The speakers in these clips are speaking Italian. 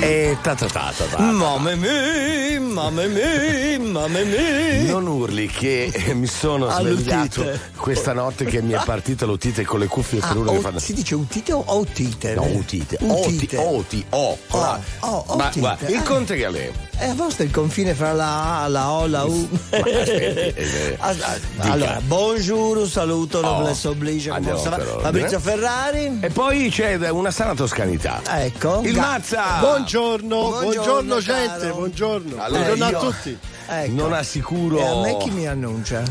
E ta ta ta ta ta. Mamma mia, mamma mia, mamma mia. Non urli che mi sono All'utite. svegliato questa notte che mi è partita l'utite con le cuffie per Ah, uno che fa si dice utite o otite? No, utite. Utite. Oti, oti, o. con la- oh, Ma guarda, il Ah. Conte Galè. È a vostra il confine fra la A, la O, la U. aspetti, eh, Ah, ah, dica. allora, buongiorno, saluto, Oh, noblesse oblige. come andiamo sta? per ordine. Fabrizio Ferrari. E poi c'è una sana toscanità. Ecco. Il Ga- Mazza! Buongiorno, Buongiorno, buongiorno, gente, buongiorno. Allora, buongiorno io- a tutti. Ecco. Non assicuro. E a me chi mi annuncia?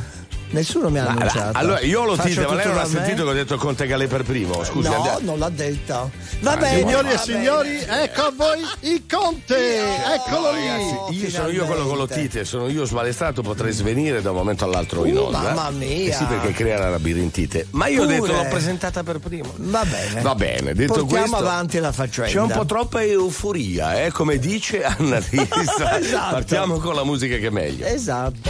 Nessuno mi ha Ma- annunciato. allora io l'ho Faccio dita, ma lei non ha sentito che ho detto Conte Galè per primo? Scusi, no, andiamo- non l'ha detto. Va Ah, bene. Signori e signori, ecco a voi il Conte, eccolo lì. Ragazzi, io sono io quello con l'otite, sono io sbalestrato, potrei svenire da un momento all'altro in Uh, onda. mamma mia. Eh sì, perché crea la labirintite. Ma io ho Pure. detto l'ho presentata per primo. Va bene. Va bene, detto Portiamo questo. avanti la faccenda. C'è un po' troppa euforia, eh, come dice Anna Risa. Esatto. Partiamo con la musica che è meglio. Esatto.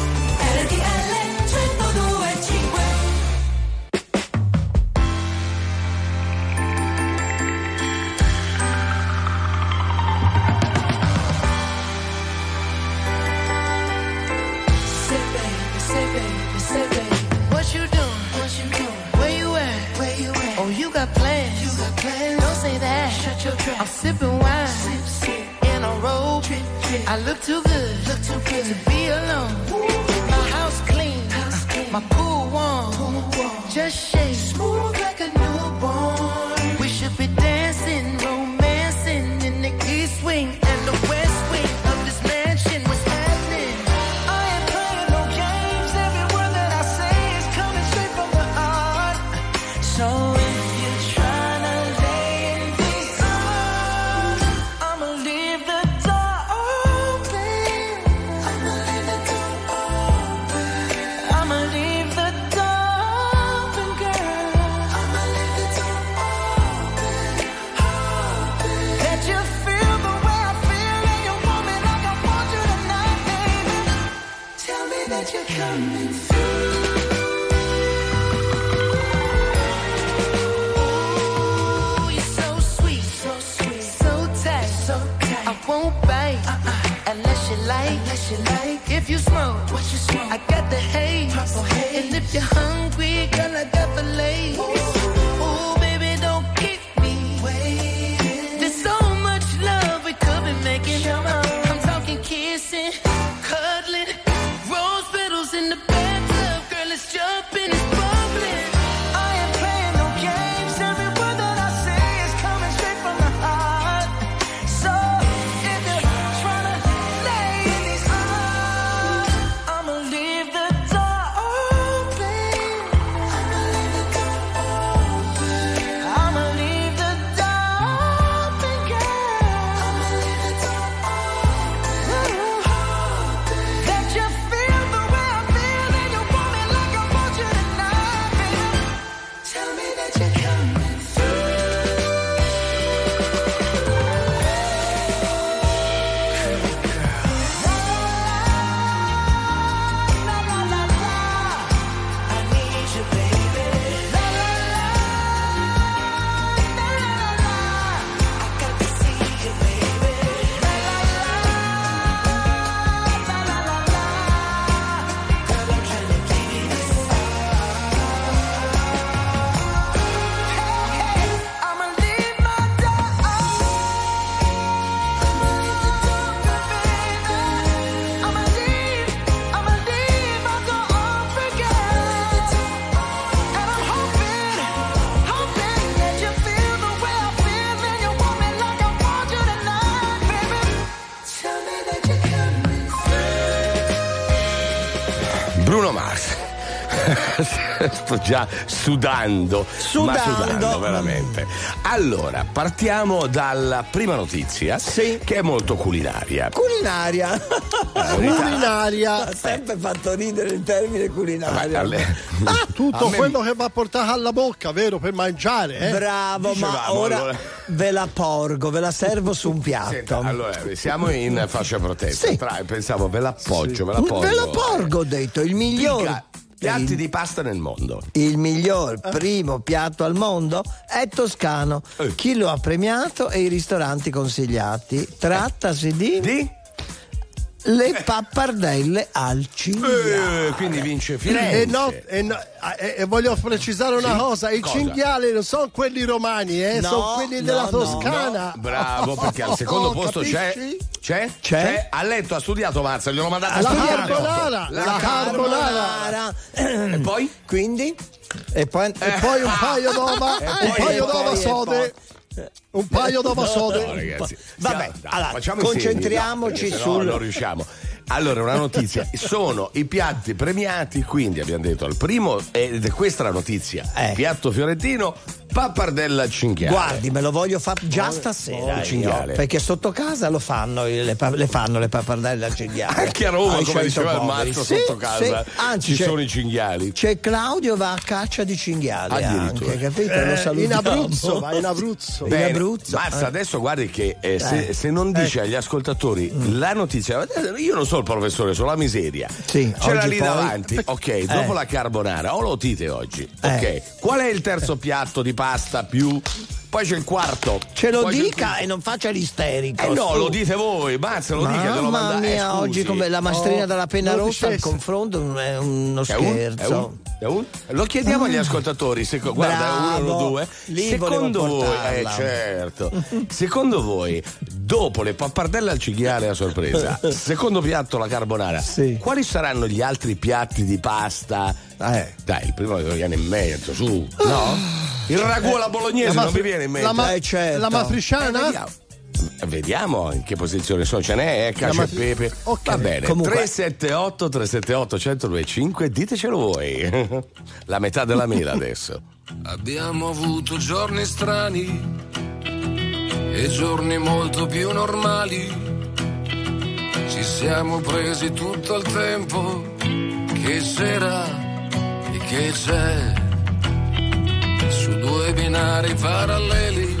Sto già sudando, ma Sudando. sudando veramente. Allora, partiamo dalla prima notizia, Sì. che è molto culinaria. Culinaria. Culinaria. Ha sempre fatto ridere il termine culinaria. alle- Tutto me- quello che va portato alla bocca, vero? Per mangiare, eh? Bravo, ma Dicevamo, ora allora. ve la porgo, ve la servo su un piatto. Senta, allora, siamo in fascia protetta. Sì. Tra- pensavo, ve l'appoggio, ve la porgo. Ve la porgo, ho detto, il miglior. Dica, piatti il- di pasta nel mondo. Il miglior primo piatto al mondo è toscano. Eh. Chi lo ha premiato e i ristoranti consigliati. Trattasi di Di? Le pappardelle al cinghiale. Eh, quindi vince Firenze. E, no- e no- e- e voglio precisare una Sì? cosa: i Cosa? cinghiali non sono quelli romani, eh, No, sono quelli no, della no, Toscana. Bravo, perché al secondo Oh, posto c'è, capisci? c'è. C'è? Ha letto, ha studiato Mazza, glielo mandate a La studiare. carbonara, La la carbonara. carbonara. E poi? Quindi? E poi, E poi un paio d'ova, E un paio e d'ova e sode. Un paio d'ova No, sode. ragazzi. Vabbè, Siamo- allora, concentriamoci no, perché sul- sennò non riusciamo. Allora, una notizia: sono i piatti premiati, quindi abbiamo detto al primo, ed è questa la notizia: Eh. piatto fiorentino, pappardella al cinghiale. Guardi, me lo voglio fare già stasera. il io, cinghiale. perché sotto casa lo fanno, le, pa- le fanno le pappardelle al cinghiale. Anche a Roma, Ai come diceva il. Mazzo, Sì, sotto casa sì. Anzi, ci sono i cinghiali. C'è Claudio va a caccia di cinghiali Addirittura. anche, capito? Eh, lo salutiamo. in Abruzzo, va in Abruzzo. In Abruzzo. Mazza, Eh. adesso guardi che eh, se, Eh. se non dice agli ascoltatori la notizia, io non so il professore, so la miseria. Sì, C'era lì poi- davanti, ok, dopo la carbonara, o lo dite oggi, ok. Eh. Qual è il terzo piatto di pasta più? Poi c'è il quarto. Ce lo il dica e non faccia l'isterico. Eh no, lo dite voi, Mazza, lo dica, te lo manda- eh, mia, scusi. oggi come la mastrina Oh, della penna rossa dicesse. confronto è uno un, è scherzo. un, è un? Lo chiediamo agli ascoltatori, seco- guarda, è uno Bravo. o due. Lì Secondo voi, eh, certo. Secondo voi, dopo le pappardelle al cinghiale a sorpresa, secondo piatto la carbonara, Sì. quali saranno gli altri piatti di pasta? Eh. Dai, il primo che viene in mezzo, su, no? Il ragù alla bolognese La non mi viene in mente. la ma- Eh, certo. La Eh, matriciana? vediamo. Eh, Vediamo in che posizione sono, ce n'è, eh, cacio La e ma- pepe. Ok. Va bene, Comunque- 378 378 1025, ditecelo voi. La metà della mela adesso. Abbiamo avuto giorni strani e giorni molto più normali. Ci siamo presi tutto il tempo che c'era e che c'è. Su due binari paralleli,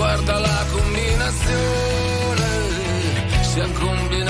guarda la combinazione, si è combinata.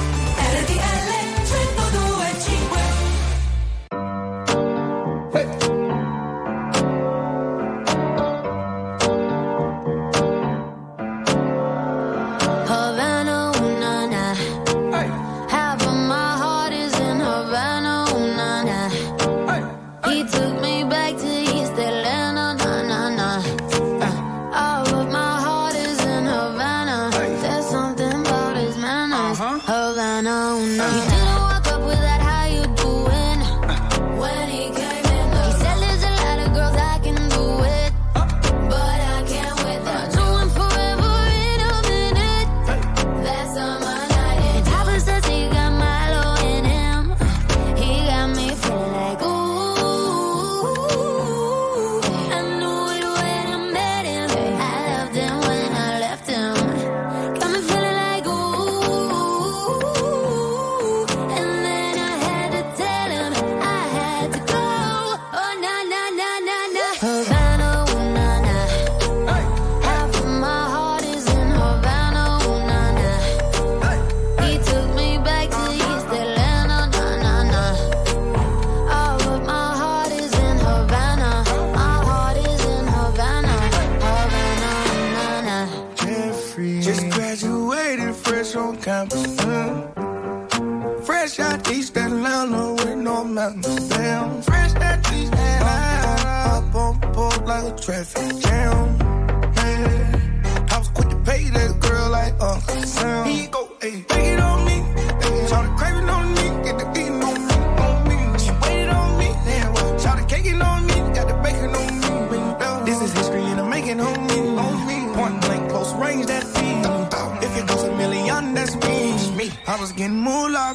Fresh out East Atlanta with no mountains Damn, Fresh out East Atlanta. Up, up, on the pole like a traffic jam. Man, I was quick to pay that girl like Uncle Sam. He go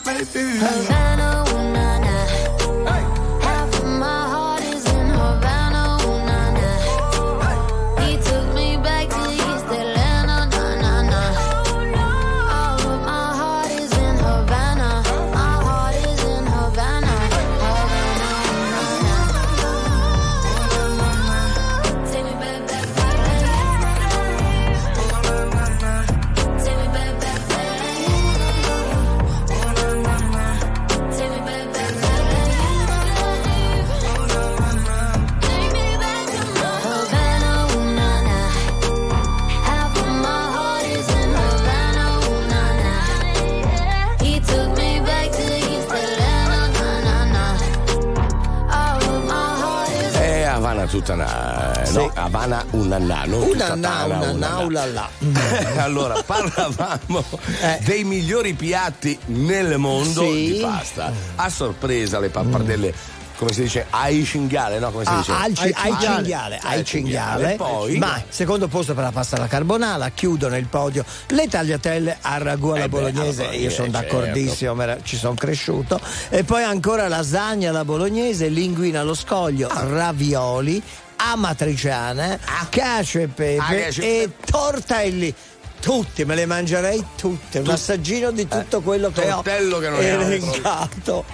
baby. Havana. No, Havana una na, non Una tutta na, Tana, una una naula là. allora, parlavamo Eh. dei migliori piatti nel mondo Sì. di pasta. A sorpresa le pappardelle, come si dice, ai cinghiale, no? Come si Ah, dice? al Ai ai cinghiale. cinghiale, Ai cinghiale. Poi? Ma secondo posto per la pasta alla carbonara, chiudono il podio le tagliatelle al ragù alla Eh beh, bolognese, alla io sono d'accordissimo, me- ci sono cresciuto. E poi ancora lasagna alla bolognese, linguina allo scoglio, ravioli, amatriciana, cacio e pepe Ah, cacio e e tortelli. Tutti, me le mangerei tutte, un assaggino di tutto quello che ho Eh, che non elencato.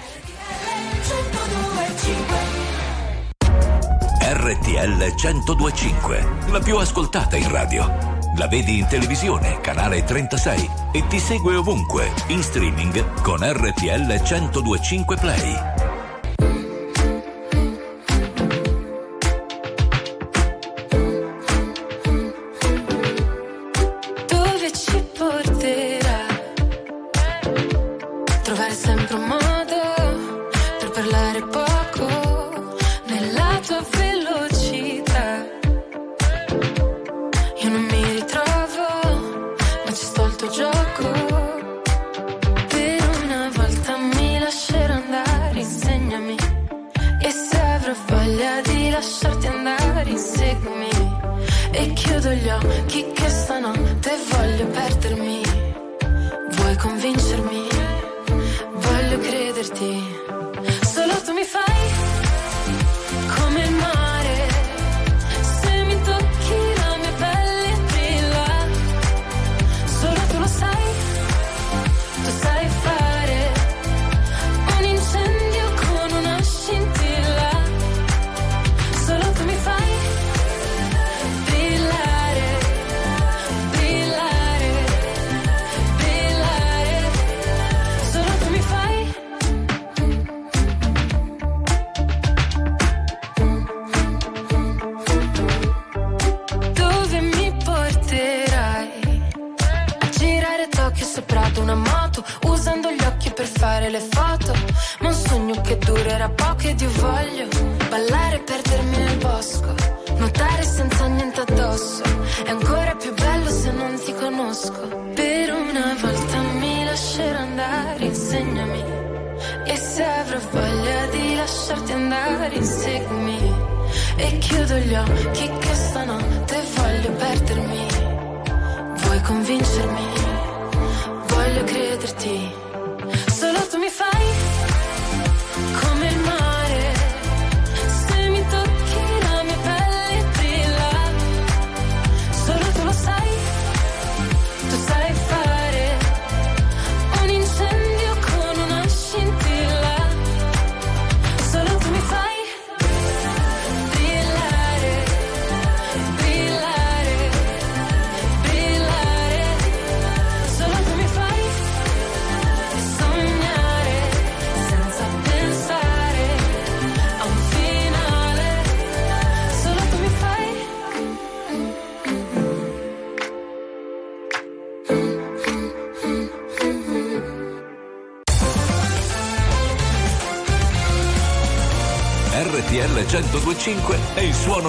RTL 1025, la più ascoltata in radio. La vedi in televisione, canale 36 e ti segue ovunque, in streaming con RTL 1025 Play. empty.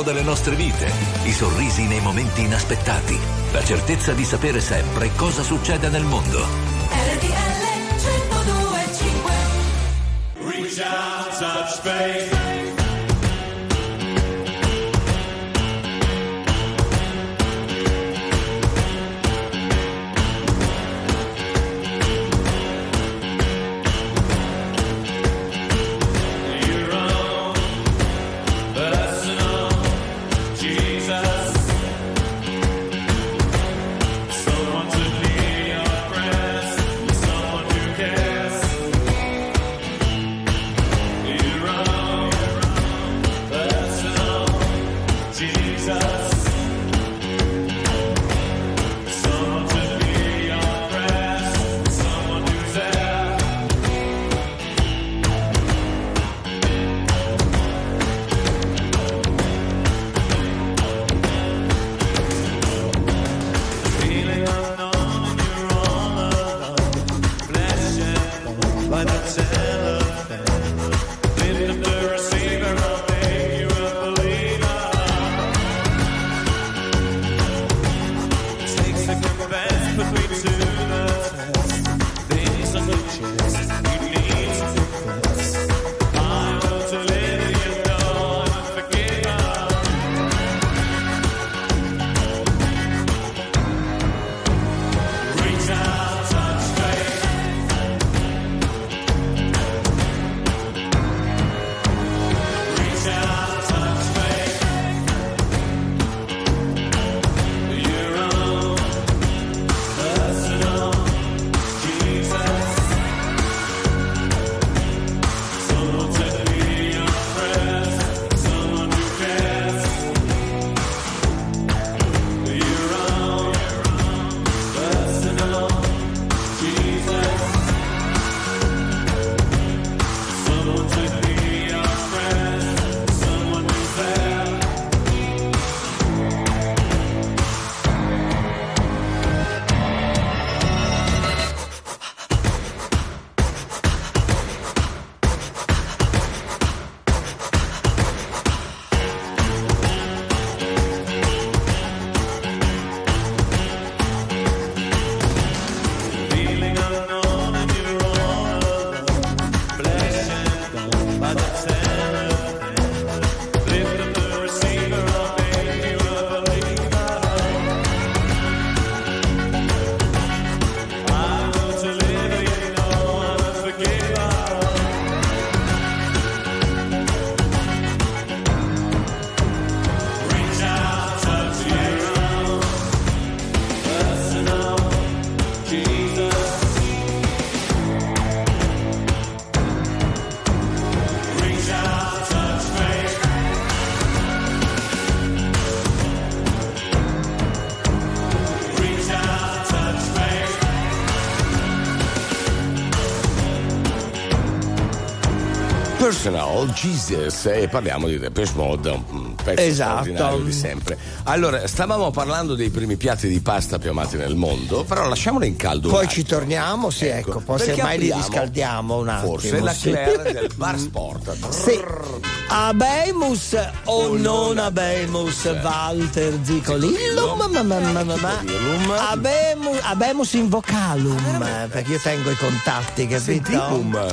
Delle nostre vite, i sorrisi nei momenti inaspettati, la certezza di sapere sempre cosa succede nel mondo. RTL 1025 Reach out, touch faith. Personal Jesus e parliamo di Depeche Mode, un pezzo Esatto. di sempre. Allora, stavamo parlando dei primi piatti di pasta più amati nel mondo, però lasciamolo in caldo. Poi ci torniamo, sì, ecco, poi perché semmai li riscaldiamo un attimo. Forse la sì. Claire del Bar Sport. Sì. Abemus o non abemus, Walter. Zicolillum. Abemus, abemus in vocalum, perché io tengo i contatti, capito? Sentimum.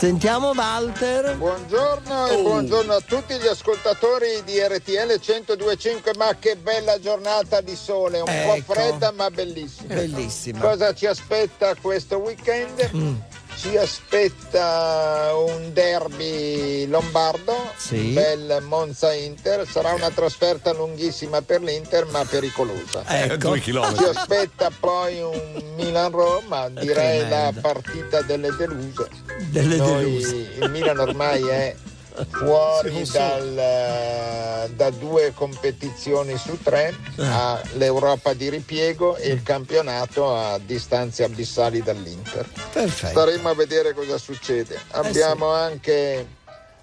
Sentiamo Walter. Buongiorno e Oh. buongiorno a tutti gli ascoltatori di RTL 1025, ma che bella giornata di sole, un Ecco. po' fredda ma bellissima. Bellissima. Cosa ci aspetta questo weekend? Mm. Ci aspetta un derby lombardo, Sì. un bel Monza Inter, sarà una trasferta lunghissima per l'Inter ma pericolosa. Eh, Ecco. due Ci aspetta poi un Milan-Roma, direi la partita delle deluse. Delle Noi- deluse. il Milan ormai è fuori dal, eh, da due competizioni su tre, Ah. ha l'Europa di ripiego e il campionato a distanze abissali dall'Inter. Perfetto. Staremo a vedere cosa succede. Abbiamo anche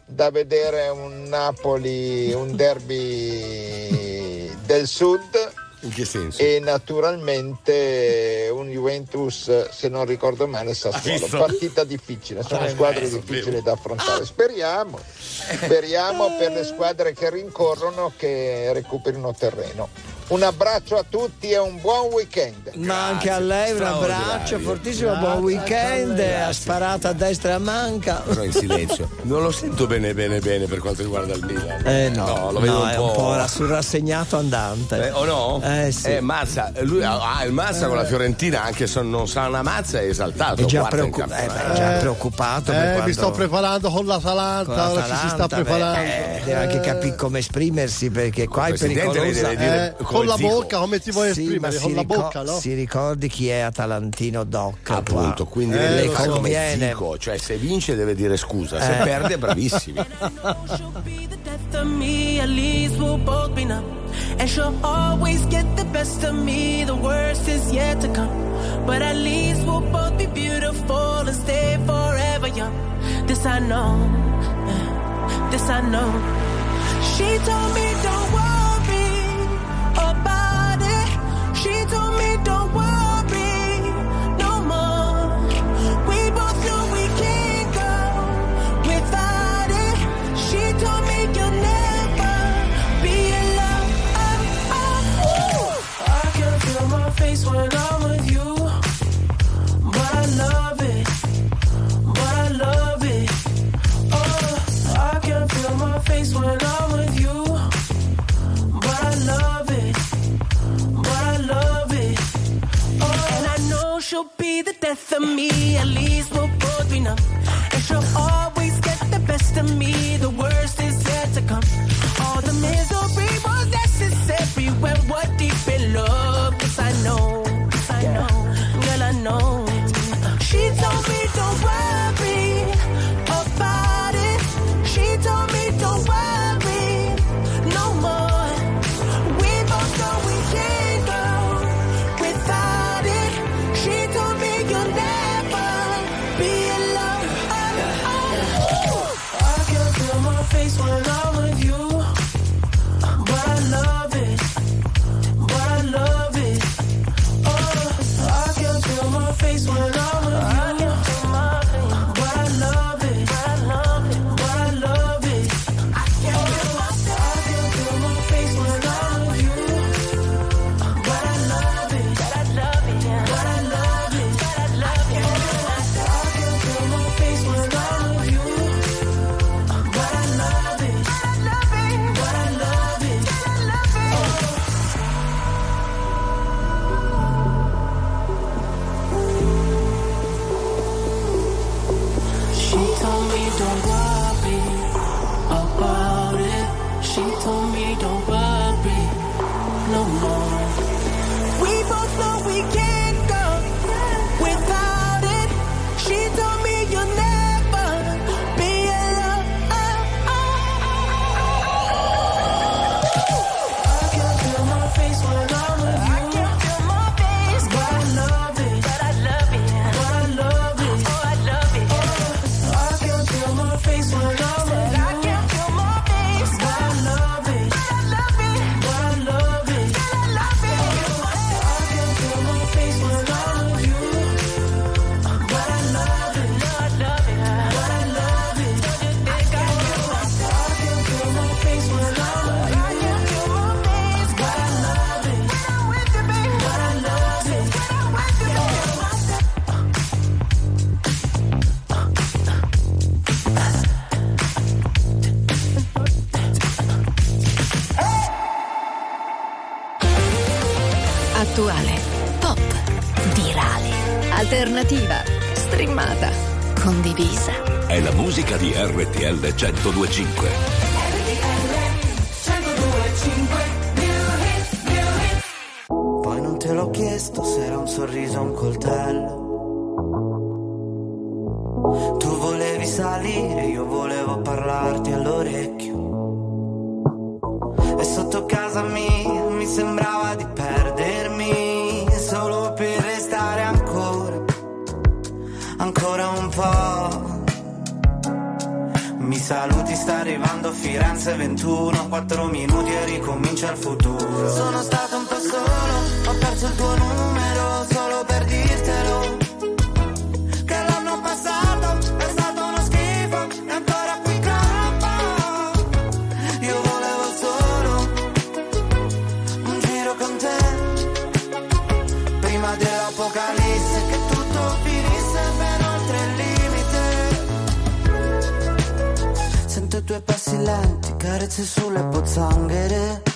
da vedere un Napoli, un derby del sud In che senso? e naturalmente un Juventus, se non ricordo male, Sassuolo. Partita difficile, sono Eh, squadre eh, difficili da affrontare. Speriamo, speriamo per le squadre che rincorrono che recuperino terreno. Un abbraccio a tutti e un buon weekend. Ma anche a lei un abbraccio fortissimo, buon weekend, ha sparato a destra e a manca. Però in silenzio. Non lo sento bene bene bene per quanto riguarda il Milan. Eh no, lo vedo no, un è po'. un po' sul rassegnato andante. Eh, o no? Eh sì. Eh, Mazza, lui ah, il Mazza con la Fiorentina, anche se non sa una mazza, è esaltato. è già, preoccup- eh, beh, è già Eh, preoccupato. per Eh, quando- mi sto preparando con l'Atalanta, con ora ci si sta beh, preparando. eh, deve anche capire come esprimersi perché qua è Presidente, lei pericolosa. deve dire Eh, con la Zico. bocca, come ti vuoi Sì, esprimere? si, Con la ricor- bocca, no? si ricordi chi è Atalantino Doc. Appunto, qua. quindi Eh, come Conviene. Zico, cioè se vince deve dire scusa, se Eh. perde è bravissimi. And she'll always get the best of me, the worst is yet to come. But at least we'll both be beautiful and stay forever young. This I know, this I know. She told me don't worry when I'm with you, but I she'll be the death of me. At least we'll both be numb. And she'll always get the best of me. The worst is yet to come. All the misery was necessary when we're deep in love. Yes, I know. 1025. Schwarze Schule, Potsangere.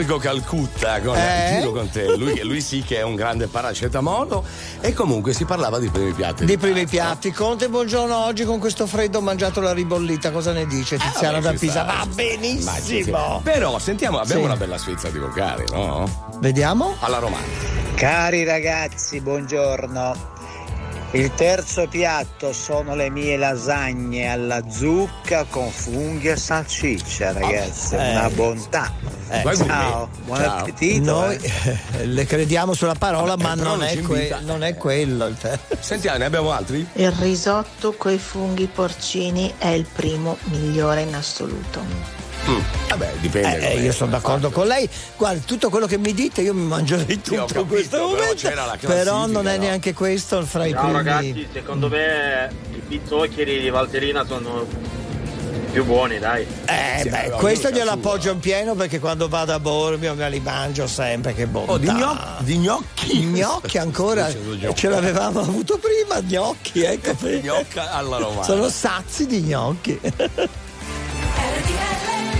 Amico Calcutta con Eh? giro con te, lui, lui sì che è un grande paracetamolo e comunque si parlava di primi piatti. Di primi piatti. Conte, buongiorno. Oggi con questo freddo ho mangiato la ribollita. Cosa ne dice Tiziana Eh, da Pisa? Va benissimo. sta. Però sentiamo, abbiamo Sì. una bella sfizza di vocali, no? Vediamo. Alla romana. Cari ragazzi, buongiorno. Il terzo piatto sono le mie lasagne alla zucca con funghi e salsiccia, ragazzi. eh. Una bontà. Eh, Ciao, buon Ciao. appetito. Noi eh. eh, le crediamo sulla parola, Vabbè, ma non è, que- non è quello. Sentiamo, ne abbiamo altri? Il risotto coi funghi porcini è il primo migliore in assoluto. Mm. Vabbè, dipende. Eh, come- io sono d'accordo con lei. Guarda, tutto quello che mi dite io mi mangerei tutto ho in capito, questo però momento. Però non è no? neanche questo fra i primi. ragazzi, secondo me i pizzoccheri di Valterina sono più buoni, dai. Eh, beh, questo glielo appoggio in pieno perché quando vado a Bormio me li mangio sempre, che bontà. Oh, di, gnoc- di gnocchi. Gnocchi ancora, ce l'avevamo avuto prima, gnocchi, ecco. Gnocca alla romana. Sono sazi di gnocchi.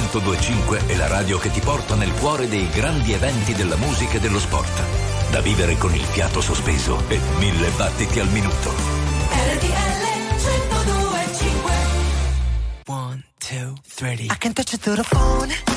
1025 è la radio che ti porta nel cuore dei grandi eventi della musica e dello sport. Da vivere con il fiato sospeso e mille battiti al minuto. RTL 1025 1, 2, 3 I can touch it through the phone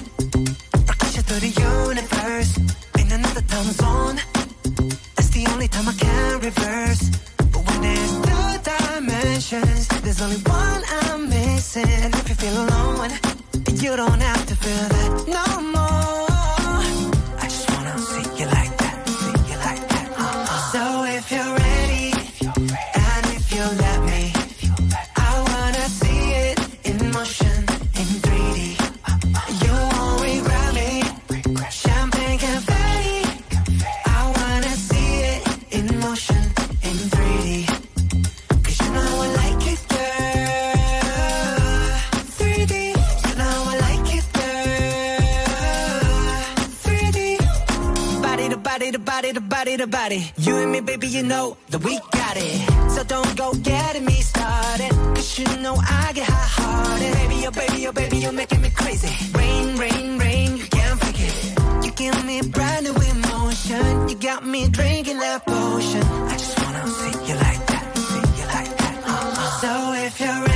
if you're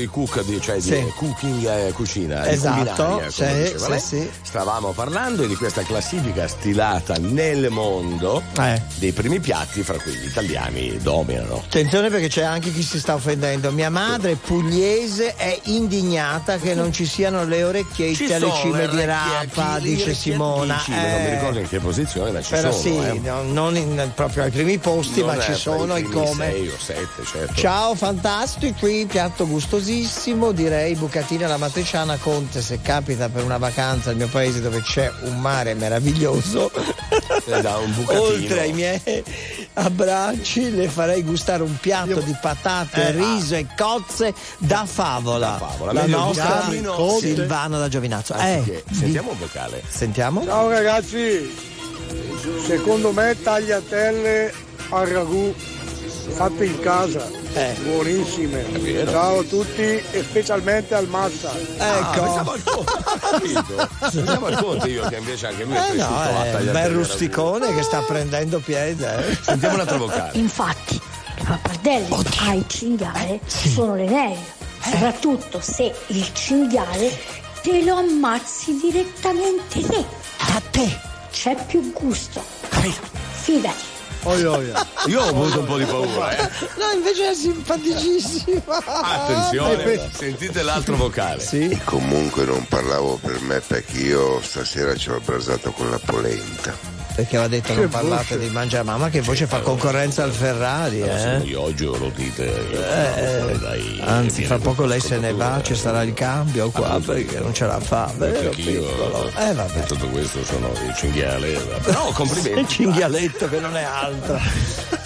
di cook, di, cioè di Sì. cooking, eh, cucina, di Esatto, culinaria, sì, come diceva sì, lei, sì. stavamo parlando di questa classifica stilata nel mondo Eh. dei primi piatti fra cui gli italiani dominano. Attenzione perché c'è anche chi si sta offendendo. Mia madre pugliese è indignata che non ci siano le orecchiette Ci alle cime di rapa, dice Simona. di cime, non mi Eh, ricordo in che posizione, ma ci Però sono. sì, eh. no, non in- proprio ai primi posti, Non ma ci sono e come. sei o sette, certo. Ciao, fantastici, piatto gustosissimo, direi bucatine alla matriciana Conte se capita per una vacanza al mio paese dove c'è un mare meraviglioso. Eh, da un. Oltre ai miei abbracci le farei gustare un piatto di patate, Eh, riso e cozze da favola. favola, La meglio nostra bucatino, Conte. Silvana da Giovinazzo. Eh, Sentiamo un vocale. Sentiamo? Ciao ragazzi, secondo me tagliatelle al ragù fatte in casa, Eh. buonissime. Ciao a tutti e specialmente al Massa. Ah, pensavo al conte, capito. Pensavo al conte io che invece anche lui è Eh cresciuto no, a è un bel al rusticone che sta prendendo piede. eh. Sentiamo un altro vocale. Infatti, i pappardelli ai cinghiale sono le meglio, soprattutto se il cinghiale te lo ammazzi direttamente te. Da te. C'è più gusto. Fidati. Io ho avuto un po' di paura, eh. No, invece è simpaticissima. Attenzione, sentite l'altro vocale. Sì. Comunque non parlavo per me perché io stasera ci ho abbrasato con la polenta. Perché aveva detto Che non parlate voce. di mangiare mamma che voce fa concorrenza al Ferrari, Se eh? io oggi lo dite. Eh, dai, Anzi, viene fra poco lei se ne va, ci sarà il cambio qua perché non ce la fa, vero? Piccolo? Eh vabbè. tutto questo sono il cinghiale. Però complimenti. Il cinghialetto che non è altro.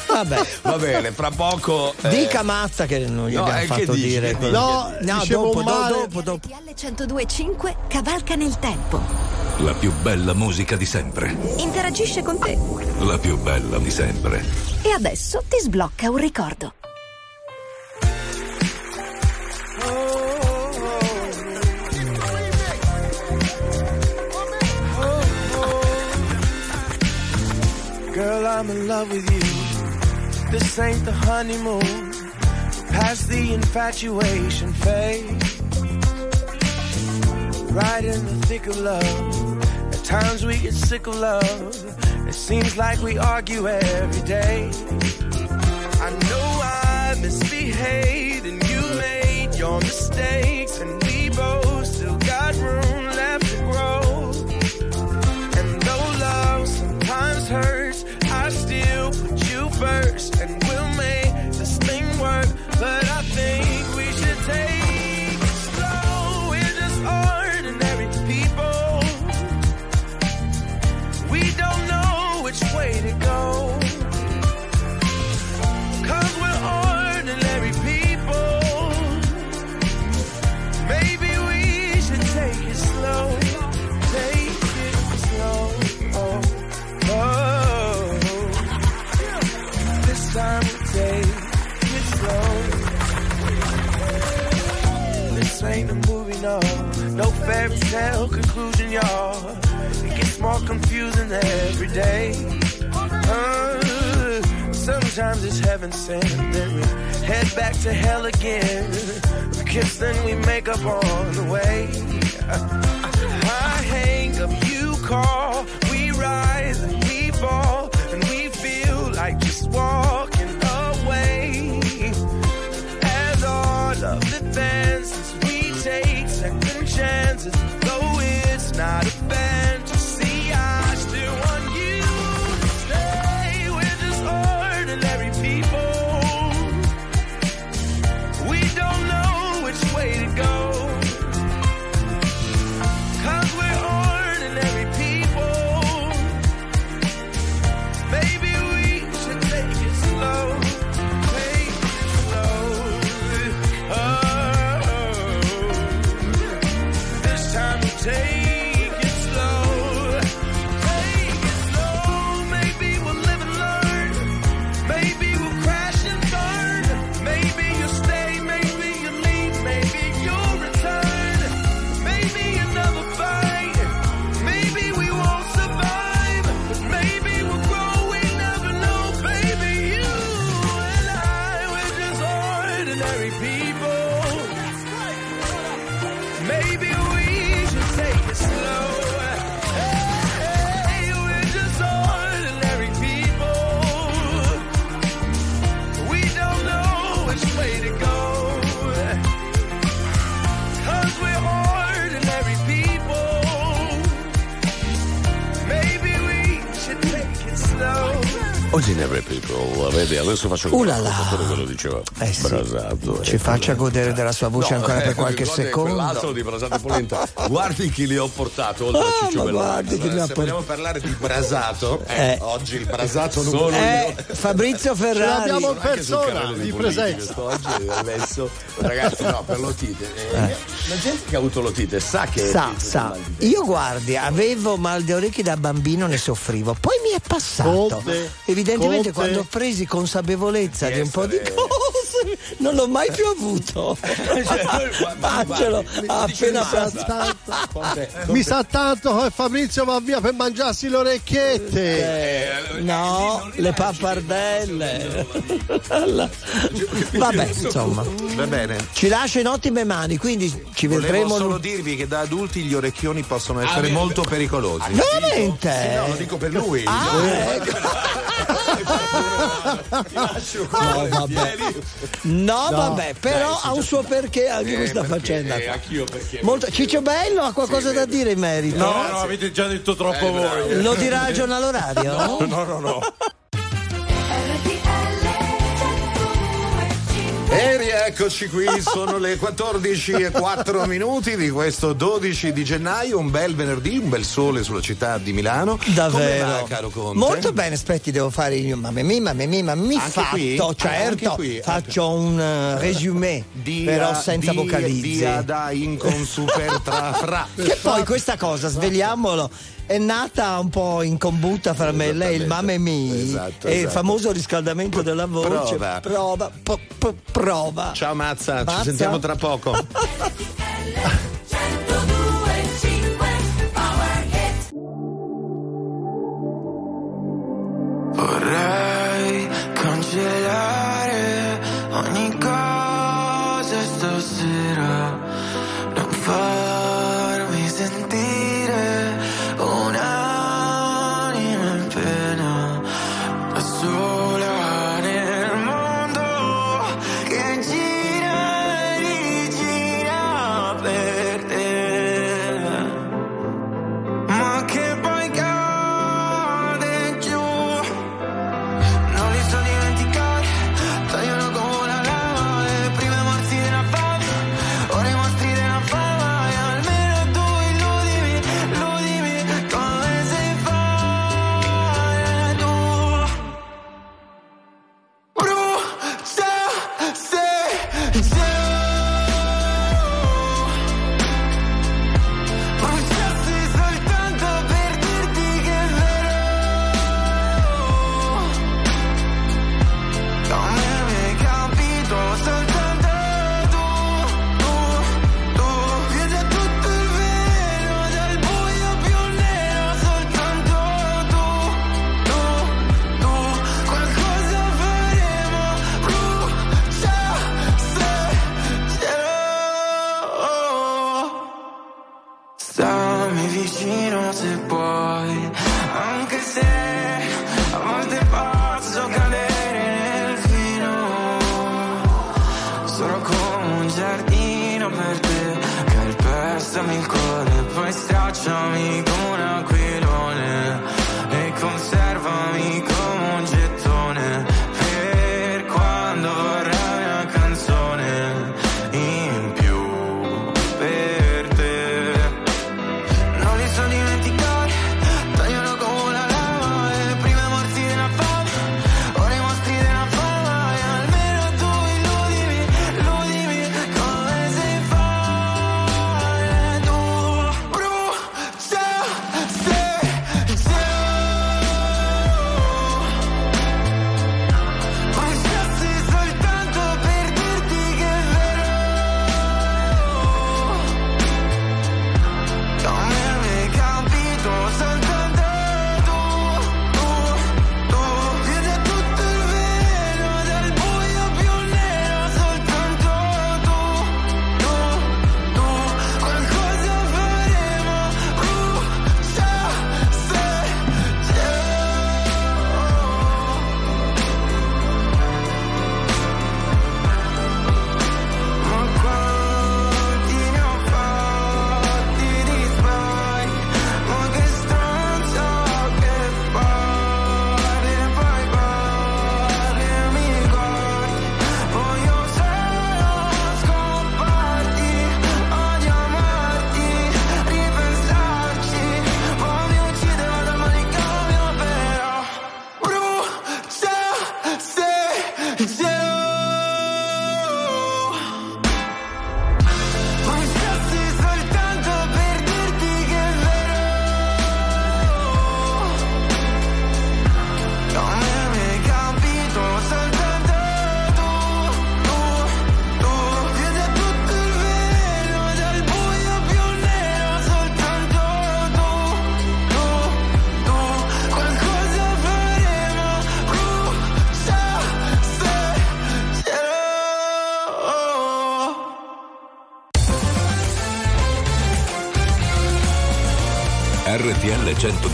Vabbè. Va bene, fra poco. eh, Dica Mazza che non gli no, abbiamo eh, fatto dici, dire dici? No, dicevo dopo, dopo, dopo. RTL 1025 cavalca nel tempo. La più bella musica di sempre. Interagisce con te. La più bella di sempre. E adesso ti sblocca un ricordo. Girl, I'm in love with you. This ain't the honeymoon. Past the infatuation phase. Right in the thick of love. At times we get sick of love. It seems like we argue every day. I know I misbehaved and you made your mistakes. And we both still got room left to grow. And though love sometimes hurts, I still put you first. And we'll make this thing work. But I think we should take which way to go. Cause we're ordinary people. Maybe we should take it slow. Take it slow. Oh, oh. This time we take it slow. This ain't a movie, no. No fairy tale conclusion, y'all. More confusing every day. Uh, sometimes it's heaven sent, then we head back to hell again. We kiss, then we make up on the way. I hang up, you call, we rise and we fall, and we feel like just walking away. As all of advances, we take second chances, though it's not a fantasy. Adesso faccio là. l'ascoltatore che lo diceva. Eh sì. Brasato. Ci faccia godere della sua voce No, ancora eh, per qualche secondo. Quell'altro di Brasato e Polenta. Guardi chi li ho portato oltre Ah, a Ciccio chi li ha Se vogliamo parlare di brasato, eh, Eh. oggi il brasato numero. Eh, Fabrizio Ferrari. Ce l'abbiamo in persona, di politici presenza. quest'oggi adesso ragazzi no per l'otite eh, la gente che ha avuto l'otite sa che Sa, che- sa. di- Io guardi, avevo mal di orecchie da bambino, ne soffrivo. Poi mi è passato. Conte, Evidentemente Conte. quando ho presi consapevolezza di un po' di cose, non l'ho mai più avuto. Faccelo appena passato. Mi sa tanto che Fabrizio va via per mangiarsi le orecchiette. Eh, no, le pappardelle. Vabbè, insomma, Va bene. ci lascia in ottime mani, quindi ci Volevo vedremo. solo dirvi che da adulti gli orecchioni possono essere molto pericolosi. Veramente? no lo dico per lui Ah, No, vabbè. No, vabbè, però ha un suo perché anche questa faccenda. eh, anch'io perché Molto... Ciccio Bello ha qualcosa da dire in merito? No, no, avete già detto troppo voi. Lo dirà al giornale orario? No, no, no, no. E rieccoci qui, sono le 14 e 4 minuti di questo 12 di gennaio, un bel venerdì, un bel sole sulla città di Milano. Davvero? Va, caro Conte? Molto bene, aspetti, devo fare io. Mamma mia, mamma mia, mamma mia, Anche fatto, qui? Ah, certo. Anche qui? Faccio un eh, resume, Dia- però senza dia- vocalizzi. dia da incon super tra fra. Che poi questa cosa, svegliamolo, è nata un po' in combutta fra me e lei, il mamma e me. Esatto, e il esatto. famoso riscaldamento della voce. Prova. Prova, po- po- prova. Ciao Mazza, Mazza. ci sentiamo tra poco. Vorrei cancellare ogni cosa stasera,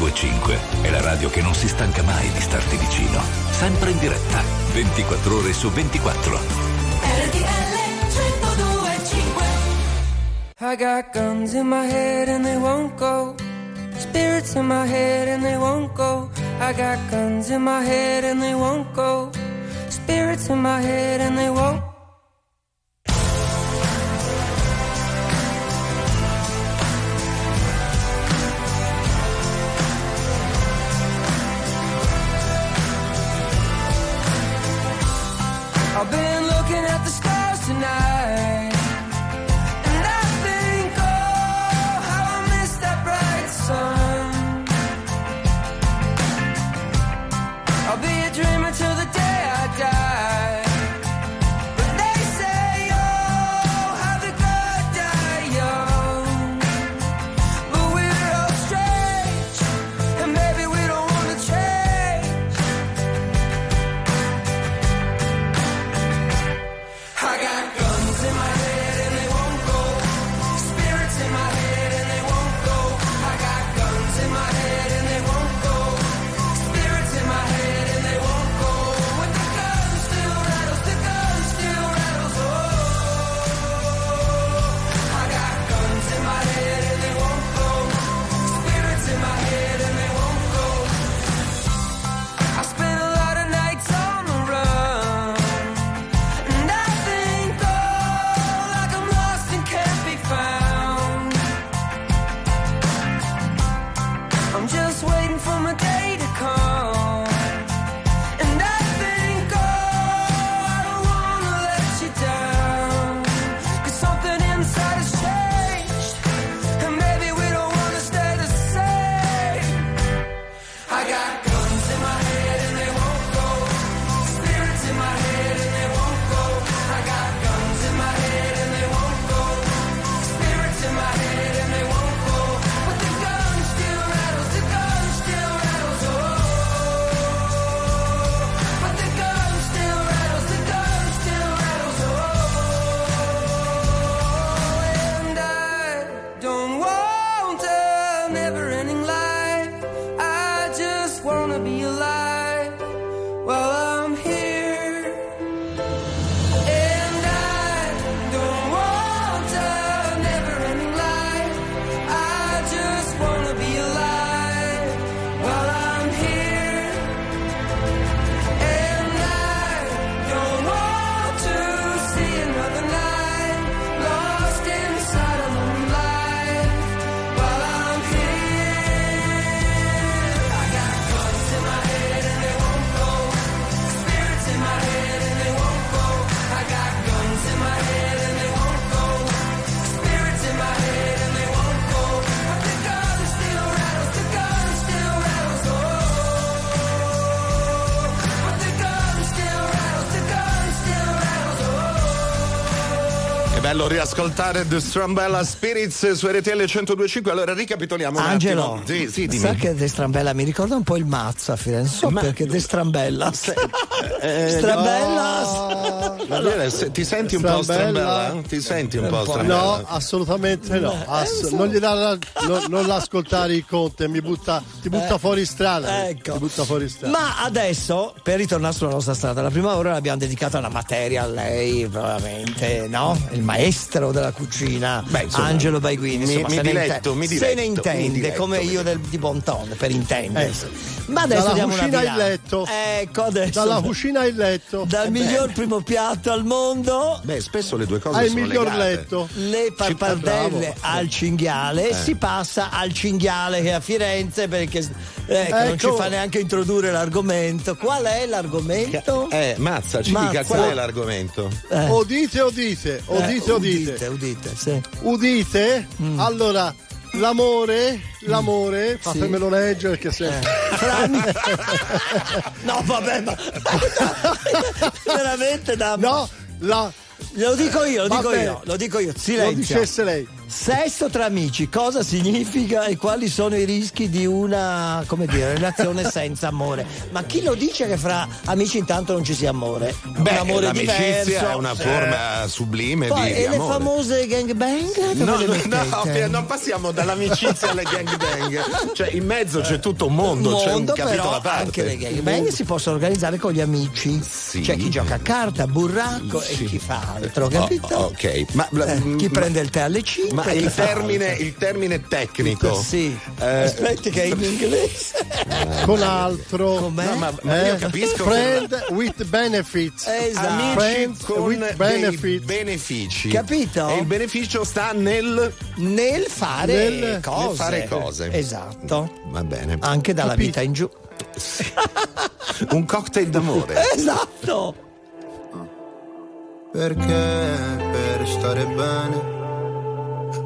1025 è la radio che non si stanca mai di starti vicino. Sempre in diretta, 24 ore su 24. RTL 1025 I got guns in my head and they won't go. Spirits in my head and they won't go. I got guns in my head and they won't go. Spirits in my head and they won't. I've bello riascoltare The Strambella Spirits su RTL 1025. Allora ricapitoliamo un Angelo, attimo. Sì, sì, dimmi. sa che De Strambella mi ricorda un po' il mazzo a Firenze, so perché De Strambella. Eh, Strambella. Va se- ti senti un po' strambella? Ti senti un po' strambella? No, assolutamente no. Ass- non, gli dà la- no- non l'ascoltare il conte, mi butta, ti butta Eh, fuori strada. ecco. Ti butta fuori strada. Ma adesso, per ritornare sulla nostra strada, la prima ora l'abbiamo dedicata alla materia, a lei, veramente, no? Il maestro della cucina, insomma, Angelo Baiguini. mi- insomma, mi se ne diletto, inte- mi Se diletto, ne intende, diletto, come io del, di Bonton, per intendersi. Ma adesso Dalla diamo una cucina al virata. letto. Ecco, adesso. Dalla cucina al letto. Dal Eh miglior beh. primo piatto al mondo. Beh, spesso le due cose Al sono miglior legate. letto. le pappardelle al cinghiale Eh. si passa al cinghiale che è a Firenze perché ecco, non ci Ecco. fa neanche introdurre l'argomento qual è l'argomento? Eh, mazza, ci Ma dica qua- qual è l'argomento? Eh. Odite, odite, Eh, odite. udite, udite, sì. Udite? Mm. Allora, l'amore, l'amore, fatemelo leggere che se... Fran- no vabbè ma veramente da No, la... lo dico io lo dico io lo dico io Lo silenzio. dicesse lei. Sesso tra amici, cosa significa e quali sono i rischi di una, come dire, relazione senza amore? Ma chi lo dice che fra amici intanto non ci sia amore? Beh, un amore l'amicizia diverso. è una Eh. forma sublime Poi, di, e le amore. famose gangbang? No, le no, no, non passiamo dall'amicizia alle gangbang. Cioè, in mezzo c'è tutto un mondo, c'è un mondo, capitolo a parte. anche le gangbang si possono organizzare con gli amici. C'è chi gioca a carta, burracco e chi fa altro, capito? Oh, ok, ma Eh, chi prende il tè alle 5 Ma il termine, il termine tecnico. Sì. Eh, Aspetti che è in inglese. Con altro. Com'è? No, ma- ma io capisco Friend with benefits. Esatto. Amici Friends con with benefits. benefici. Capito? E il beneficio sta nel, Nel fare Nel- cose. nel fare cose. Esatto. Va bene. Anche dalla Capito. vita in giù. Un cocktail d'amore. Esatto. Perché per stare bene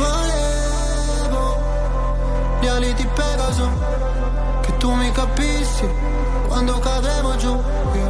Volevo gli ali di Pegaso, che tu mi capissi quando cadevo giù. Io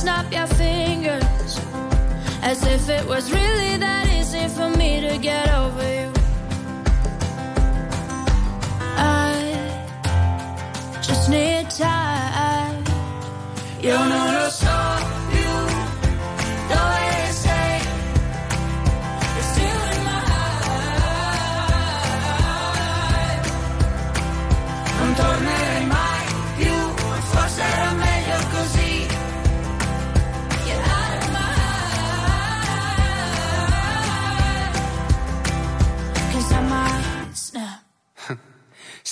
Snap your fingers. As if it was really that easy for me to get over you.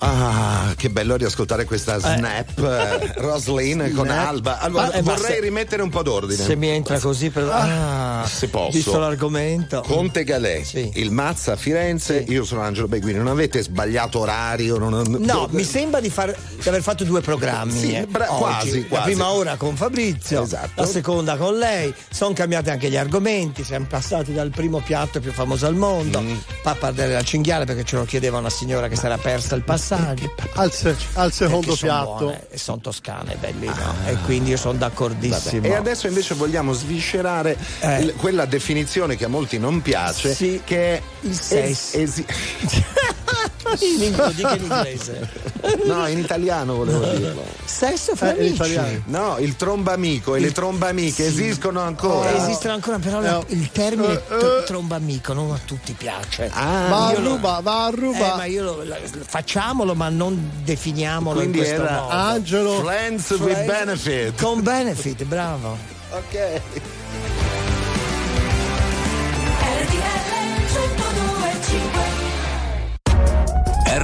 Ah, che bello riascoltare questa snap eh, Roslyn con. Alba. Allora, Ma- eh, vorrei se- rimettere un po' d'ordine. Se mi entra così per... Ah, se posso. Visto l'argomento. Conte Galè, il Mazza a Firenze, io sono Angelo Beguini, non avete sbagliato orario? Non, No, mi sembra di, far- di aver fatto due programmi. Sì, eh, bra- oggi. quasi, La quasi. prima ora con Fabrizio, Esatto. la seconda con lei. Sono cambiati anche gli argomenti. Siamo passati dal primo piatto più famoso al mondo, Mm. pappardelle al cinghiale, perché ce lo chiedeva una signora che si era persa il passaggio. Al, al secondo piatto. e sono toscane, belli, no? E quindi io sono d'accordissimo. E adesso invece vogliamo sviscerare Eh. l- quella definizione che a molti non piace, che è il sesso. in, ing- dica in inglese. no, in italiano volevo dirlo. Sesso fra Eh, in amici. italiano. No, il trombamico e le trombamiche esistono ancora. Eh, esistono ancora, però la- il termine tr- trombamico non a tutti piace. va a Io lo- ruba, va a ruba. Eh, ma io lo, la- facciamolo, ma non definiamolo Quindi in questo era modo. Angelo Friends with Friends benefit. Con benefit, bravo. Ok. RTL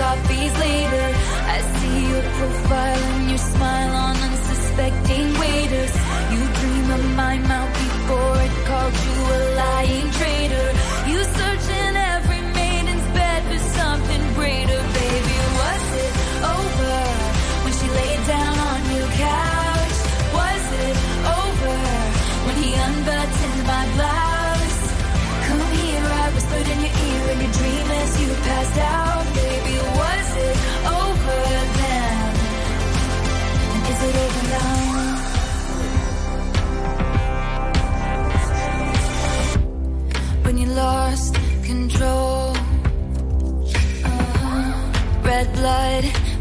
Coffees later. I see your profile and your smile on unsuspecting waiters. You dream of my mouth before it called you a lying traitor.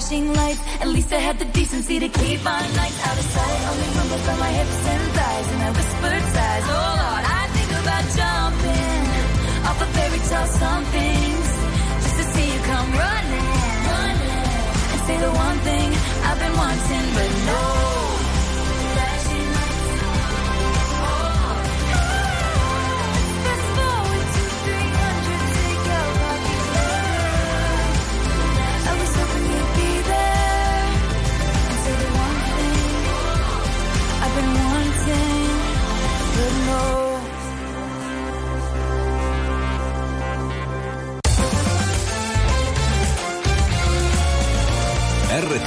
Flashing lights. At least I had the decency to keep my nights rumbles on my hips and thighs, and I whispered sighs. Oh Lord, I think about jumping off a fairy tale somethings just to see you come running, running, and say the one thing I've been wanting, but no.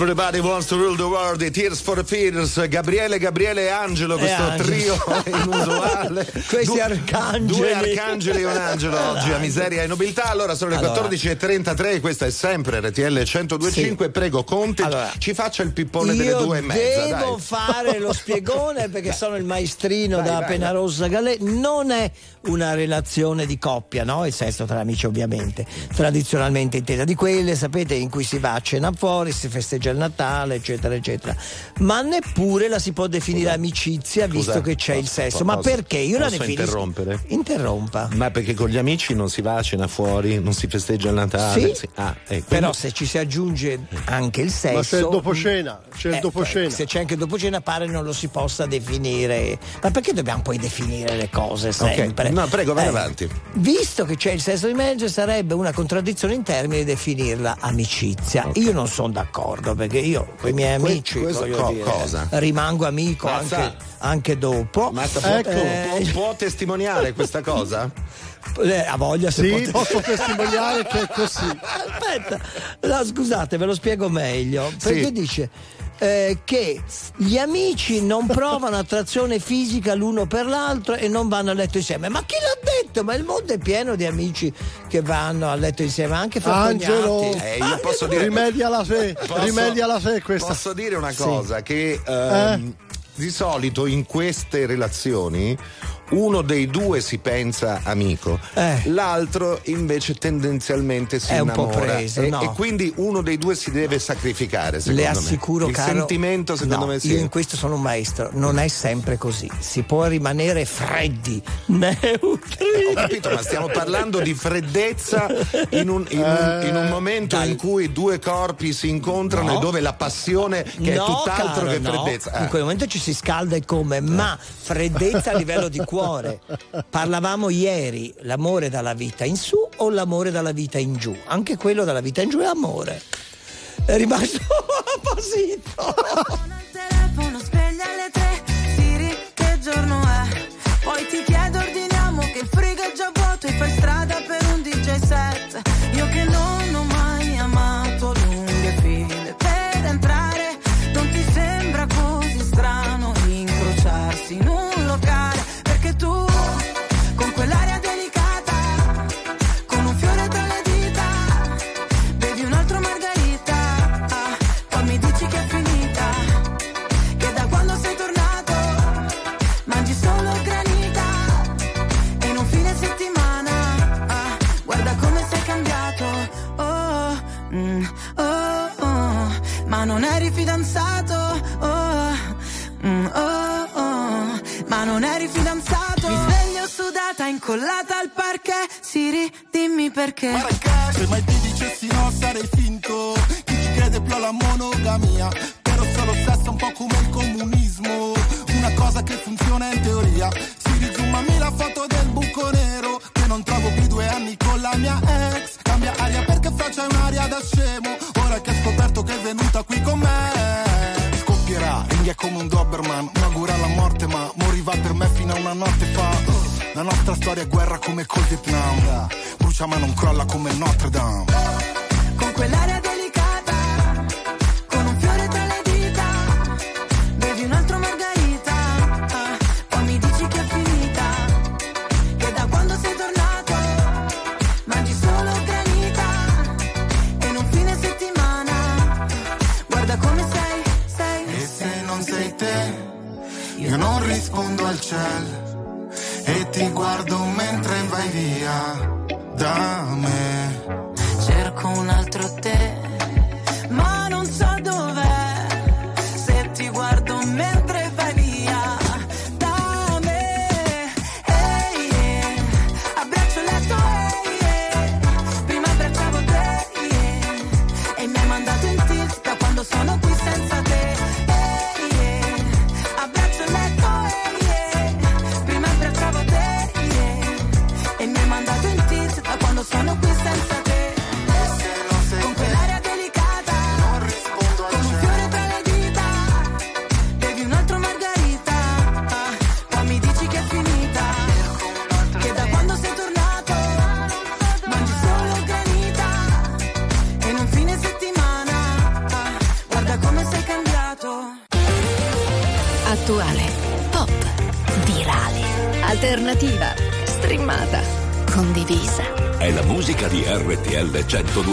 Everybody wants to rule the world, i Tears for Fears, Gabriele, Gabriele e Angelo, questo Angelo. trio inusuale. Questi Du- arcangeli. Due arcangeli e un angelo oggi a miseria e nobiltà. Allora sono le Allora. 14.33, questa è sempre RTL 1025. Prego, Conte, ci faccia il pippone delle due e mezza. devo dai. fare lo spiegone perché sono il maestrino Vai, da vai, Penarossa Galè. Non è una relazione di coppia, no? Il sesso tra amici, ovviamente. Tradizionalmente intesa di quelle, sapete, in cui si va a cena fuori, si festeggia il Natale, eccetera, eccetera. Ma neppure la si può definire amicizia visto Scusa, che c'è il posso- sesso. Ma posso- perché? Io la definisco. interrompere? Interrompa. Ma perché con gli amici non si va a cena fuori, non si festeggia il Natale? Sì. Ah, eh, quindi- Però se ci si aggiunge anche il sesso. Ma c'è il dopo cena, c'è il Eh, dopo cena. Se c'è anche il dopo cena pare non lo si possa definire. Ma perché dobbiamo poi definire le cose sempre? No, prego, vai Eh, avanti. Visto che c'è il sesso di mezzo sarebbe una contraddizione in termini definirla amicizia. Io non sono d'accordo perché io con i miei Que- amici co- dire, cosa? rimango amico anche, anche dopo. Mazza, può, Ecco. può- può testimoniare questa cosa? Eh, ha voglia se Sì, pote- posso testimoniare che è così. Aspetta, no, scusate, ve lo spiego meglio. Perché Sì. dice eh, che gli amici non provano attrazione fisica l'uno per l'altro e non vanno a letto insieme. Ma chi l'ha detto? Ma il mondo è pieno di amici che vanno a letto insieme, anche fra Angelo. Eh, io posso dire- rimedia sé, Posso- rimedia la sé questa. Posso dire una Sì. cosa? Che ehm, di solito in queste relazioni uno dei due si pensa amico, l'altro invece tendenzialmente si Eh. È un po' innamora preso, e, no. e quindi uno dei due si deve sacrificare. Secondo Le me. assicuro, Il caro, sentimento, secondo no, me, sì. Io in questo sono un maestro, non è sempre così. Si può rimanere freddi, neutri. Ho capito, ma stiamo parlando di freddezza in un, in un- in un momento in cui due corpi si incontrano No. e dove la passione, che è tutt'altro caro, che freddezza. Ah. In quel momento ci si scalda e come, ma freddezza a livello di cuore. Parlavamo ieri, l'amore dalla vita in su o l'amore dalla vita in giù? Anche quello dalla vita in giù è amore. È rimasto apposito. telefono sveglia alle tre Siri che giorno è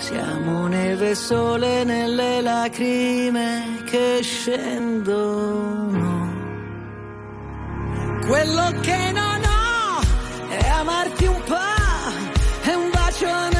Siamo neve sole nelle lacrime che scendono. Quello che non ho è amarti un po', è un bacio nel silenzio.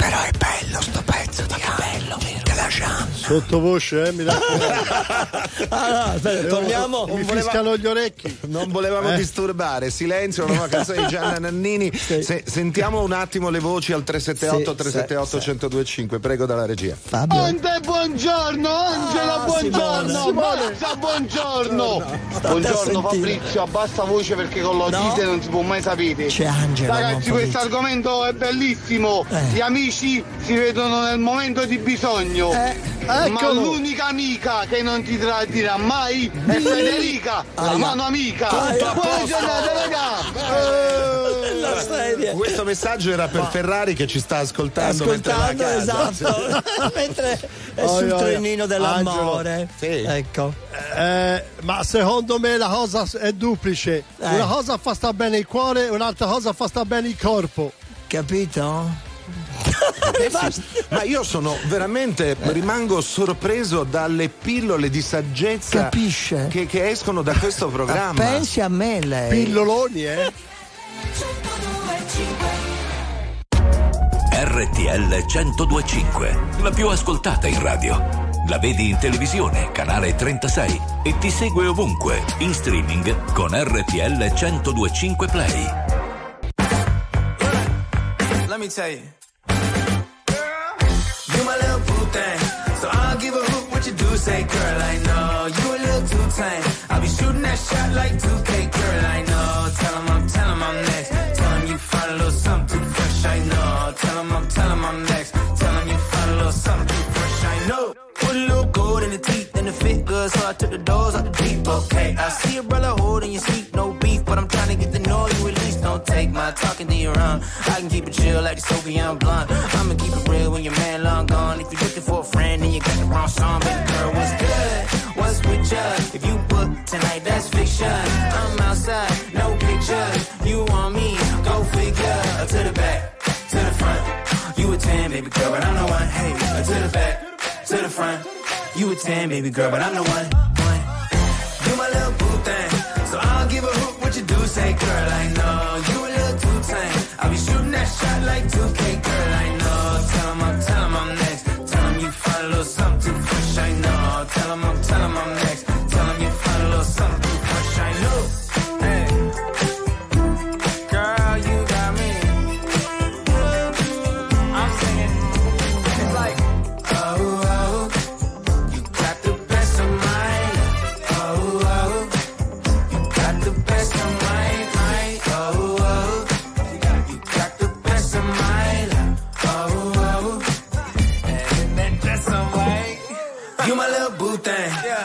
Però è bello sto pezzo di bello, vero? Della Gianna. Sottovoce, eh, mi. Ah, no, aspetta, torniamo. Mi voleva- fiscano gli orecchi. Non volevamo Eh. disturbare, silenzio, una nuova canzone di Gianna Nannini. Se- sentiamo un attimo le voci al 378 Sì, 378 1025, prego dalla regia. Ante, buongiorno, Angela, Ah, buongiorno, Simone. Mazza, buongiorno. Buongiorno sentire. Fabrizio, abbassa voce perché con l'otite non si può mai sapere. C'è Angela, Ragazzi, questo argomento è bellissimo. Eh. Gli amici si vedono nel momento di bisogno. Ma eccolo. l'unica amica che non ti tradirà mai è Federica, la mano amica. Tutto a Buona posto. giornata, raga. Questo messaggio era per Ferrari che ci sta ascoltando. mentre va a Ascoltando, casa. esatto. Mentre è Oh, sul oh, oh. trenino dell'amore. Angelo. Ecco. Eh, ma secondo me la cosa è duplice. Eh. Una cosa fa sta bene il cuore, un'altra cosa fa sta bene il corpo. Capito? Ma io sono veramente, rimango sorpreso dalle pillole di saggezza Capisce? Che, che escono da questo programma. Pensi a me lei. Pilloloni, eh? RTL 1025, la più ascoltata in radio. La vedi in televisione, canale 36 e ti segue ovunque, in streaming con RTL 1025 Play. Let me tell you. Thing. So I'll give a hoot what you do say, girl. I know you a little too tame. I'll be shooting that shot like 2K, girl. I know. Tell 'em I'm, tell 'em I'm next. Tell 'em you find a little something too fresh. I know. Tell 'em I'm, tell 'em I'm next. Tell 'em you find a little something too fresh. I know. Put a little gold in the teeth and the fit good, so I took the doors out the deep. Okay, I see a brother holding your seat, no beef, but I'm trying to get the know you at least. Don't take my talking to your own. I can keep it chill like the Soviet blunt. I'ma keep it real If you're looking for a friend, you song. Baby girl, what's good? What's with ya? If you book tonight, that's fiction. I'm outside, no pictures. You want me? Go figure. Uh, To the back, to the front. You a 10, baby girl, but I'm the one. Hey, uh, to the back, to the front. You a 10, baby girl, but I'm the one. You my little boo thing. So I don't give a hoot what you do, say, girl, I know. You a little too tame. I'll be shooting that shot like 2K, girl, I know. Know. Tell 'em I'm, tell 'em I'm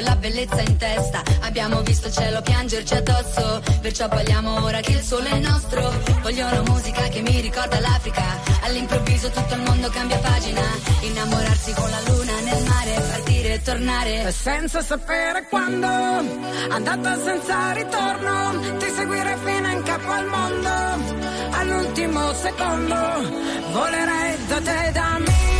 importa il trucco e la bellezza in testa. Abbiamo visto il cielo piangerci addosso Perciò balliamo ora che il sole è nostro. Voglio una musica che mi ricorda l'Africa. All'improvviso tutto il mondo cambia pagina. Innamorarsi con la luna nel mare Partire e tornare. Senza sapere quando, andata senza ritorno, ti seguirei fino in capo al mondo. All'ultimo secondo, volerei da te da Milano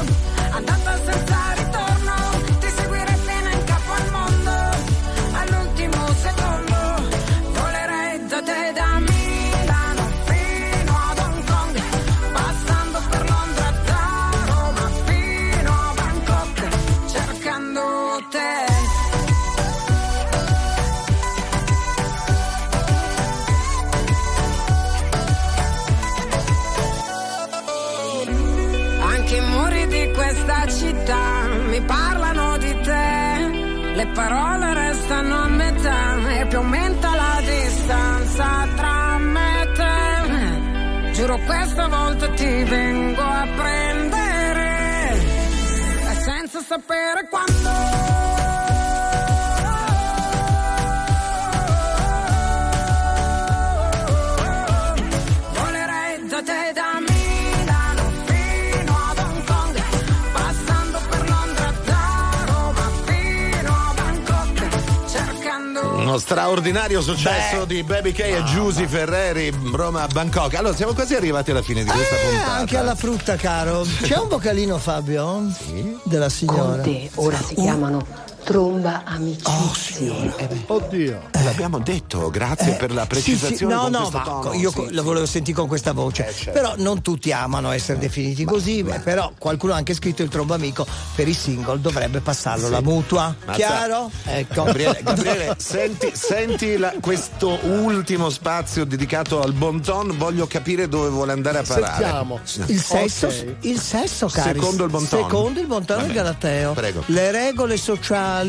parole restano a metà e più aumenta la distanza tra me e te. Giuro questa volta ti vengo a prendere. Senza sapere Uno straordinario successo di Baby K e Giusy Ferreri, Roma, Bangkok. Allora, siamo quasi arrivati alla fine di questa Eh, puntata. anche alla frutta, caro. C'è un vocalino, Fabio? Della signora. Conte, ora si chiamano tromba amicizie. Oddio. L'abbiamo detto, grazie per la Eh, Sì, sì, precisazione. no, con no, ma tono. io Sì, lo volevo sentire con questa voce. certo. Però non tutti amano essere definiti così. beh, però qualcuno ha anche scritto il trombo amico per i single dovrebbe passarlo la mutua. Mazza. Chiaro? Ecco. Gabriele, Gabriele, senti, senti la- questo ultimo spazio dedicato al bon ton, voglio capire dove vuole andare a parare. Il sesso, Ok. il sesso, cari. Secondo il bon ton. Secondo il bon ton. Galateo. Prego. Le regole sociali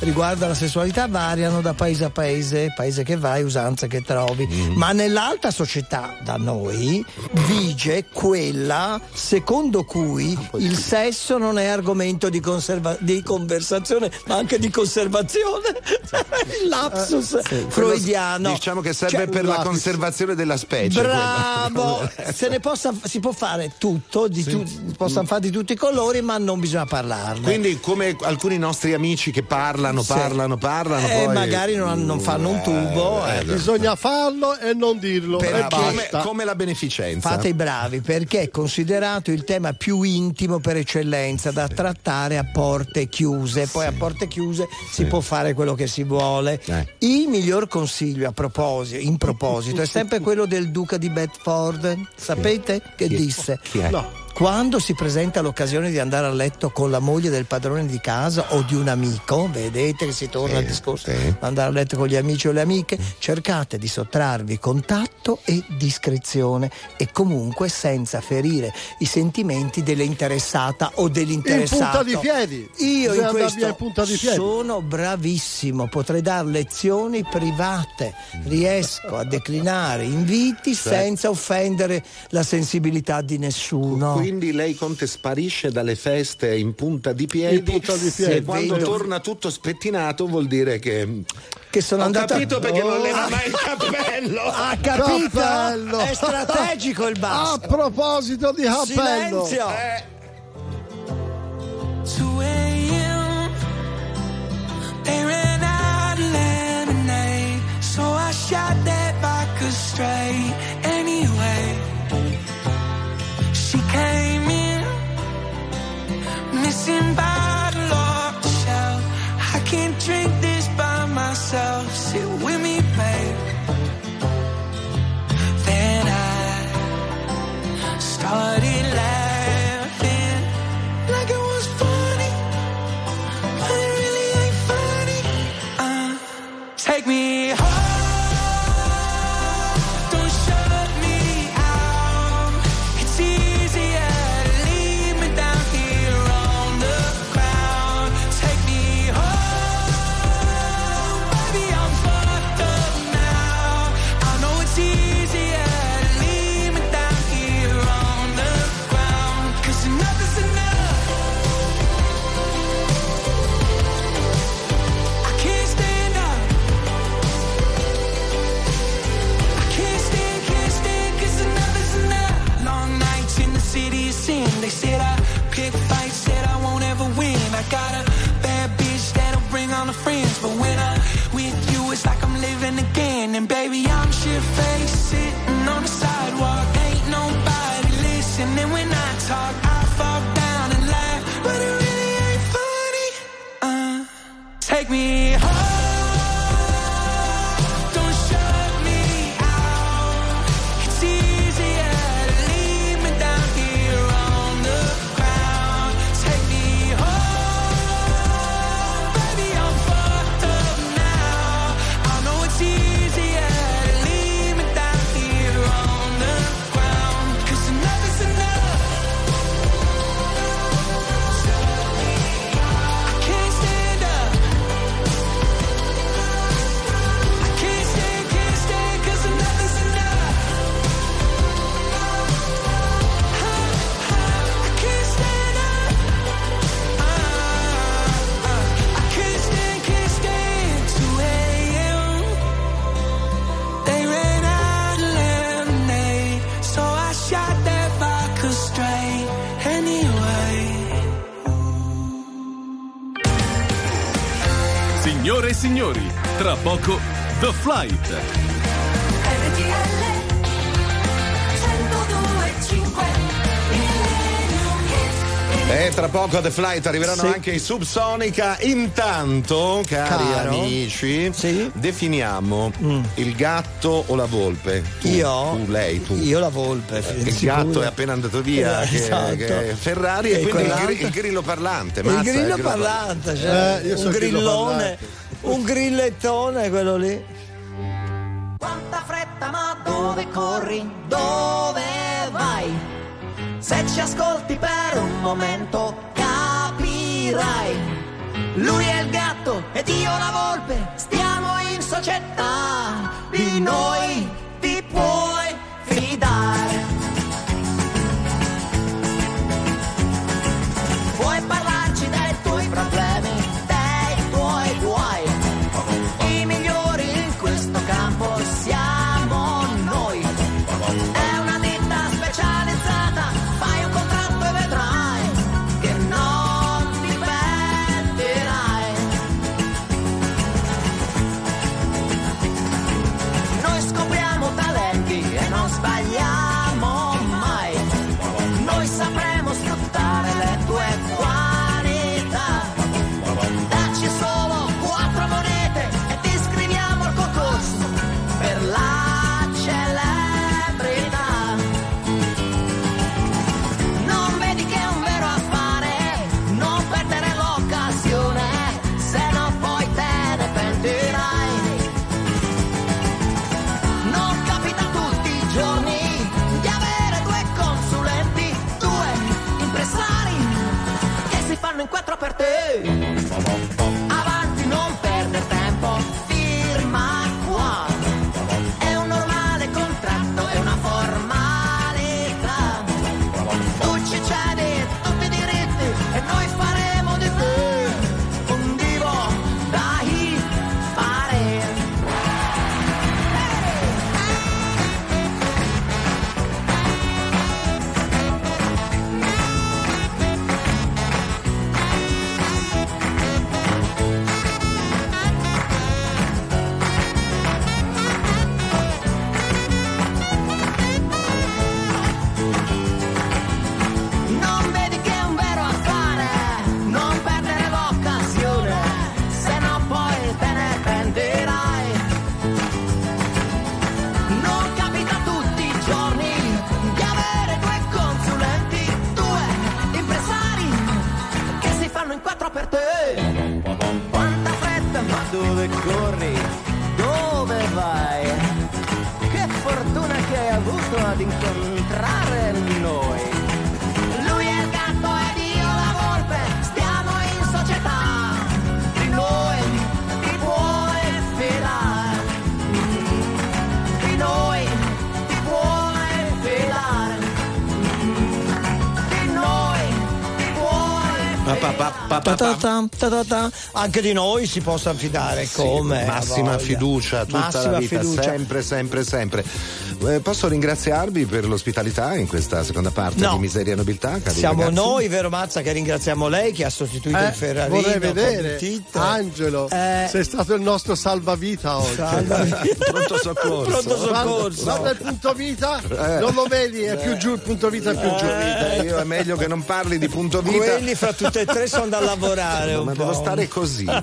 riguardo alla sessualità variano da paese a paese. paese, che vai, usanza che trovi. Mm. Ma nell'alta società da noi vige quella secondo cui il sesso non è argomento di, conserva- di conversazione, ma anche di conservazione. il lapsus freudiano. Diciamo che serve Cioè, per la conservazione della specie. Bravo, se ne possa, si può fare tutto, di tu- possono fare di tutti i colori, ma non bisogna parlarne. Quindi come alcuni nostri amici che parlano, Sì. parlano, parlano, Eh, poi... magari non, non fanno un tubo. eh. Bisogna farlo e non dirlo. E come, basta. come la beneficenza. Fate i bravi perché è considerato il tema più intimo per eccellenza da trattare a porte chiuse. Poi a porte chiuse si può fare quello che si vuole. Eh. Il miglior consiglio a proposito, in proposito è sempre quello del duca di Bedford. Sapete che Chi è? disse? Chi è? No. Quando si presenta l'occasione di andare a letto con la moglie del padrone di casa o di un amico, vedete che si torna al discorso di andare a letto con gli amici o le amiche, cercate di sottrarvi contatto e discrezione e comunque senza ferire i sentimenti dell'interessata o In dell'interessato. punta di piedi. Io in questo in punta di piedi. sono bravissimo, potrei dare lezioni private, riesco a declinare inviti Cioè? senza offendere la sensibilità di nessuno. Quindi lei Conte sparisce dalle feste in punta di piedi, In punta di piedi. e quando Vedo- torna tutto spettinato vuol dire che che sono Ho andata capito perché non Oh. leva mai il cappello. Ha capito? Cappello. È strategico il A basso. proposito di cappello. Silenzio. 2 a.m. They ran out of lemonade, so I shot that vodka straight. Missing bottle off the shelf. I can't drink this by myself. Sit with me, babe. Then I started poco The Flight. RTL 102.5 E tra poco a The Flight arriveranno Sì. anche i Subsonica. Intanto, cari Caro. amici, definiamo il gatto o la volpe. Tu, Io? Tu, lei, tu. Io la volpe. Il sicuro. gatto è appena andato via, Eh, che, esatto. che è Ferrari, e, E quindi il, gri- il grillo parlante. Il mazza, grillo il parlante, cioè, Eh, un il grillo grillone, parlante. Un grillettone quello lì. Quanta fretta, ma dove corri? Dove vai? Se ci ascolti per un momento capirai. Lui è il gatto ed io la volpe, stiamo in società, di noi ti puoi Ta-ta-ta, ta-ta-ta. Anche di noi si possa fidare come? massima fiducia tutta Massima la vita, fiducia. sempre, sempre, sempre. Eh, posso ringraziarvi per l'ospitalità in questa seconda parte No. di Miseria e Nobiltà, Siamo ragazzi? noi, vero Mazza, che ringraziamo lei che ha sostituito Eh, il Ferrarino. vorrei vedere. Angelo Eh. sei stato il nostro salvavita oggi pronto soccorso Pronto soccorso. guarda il punto vita Eh. non lo vedi è più giù il punto vita è più giù Eh, io è meglio che non parli di punto vita Quelli fra tutte e tre sono da lavorare ma po'. devo stare così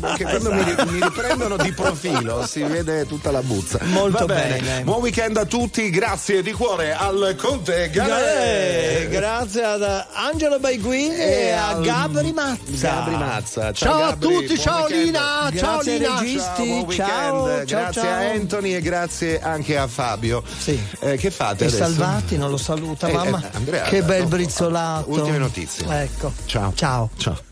perché quando mi, ri- mi riprendono di profilo si vede tutta la buzza Molto Va bene. bene. buon weekend a tutti grazie di cuore al Conte Galè grazie ad Angelo Baiguini e, a al- Gabri Mazza. Gabri Mazza ciao a Gabri, tutti ciao weekend. Lina ciao Grazie ai Lina registi. Weekend, Ciao, ciao, grazie ciao. a Anthony e grazie anche a Fabio. Sì. Eh, che fate E adesso? Salvati non lo saluta, Eh, mamma. eh, Andrea, che bel dopo- brizzolato. Ultime notizie. Ecco. Ciao. Ciao. Ciao.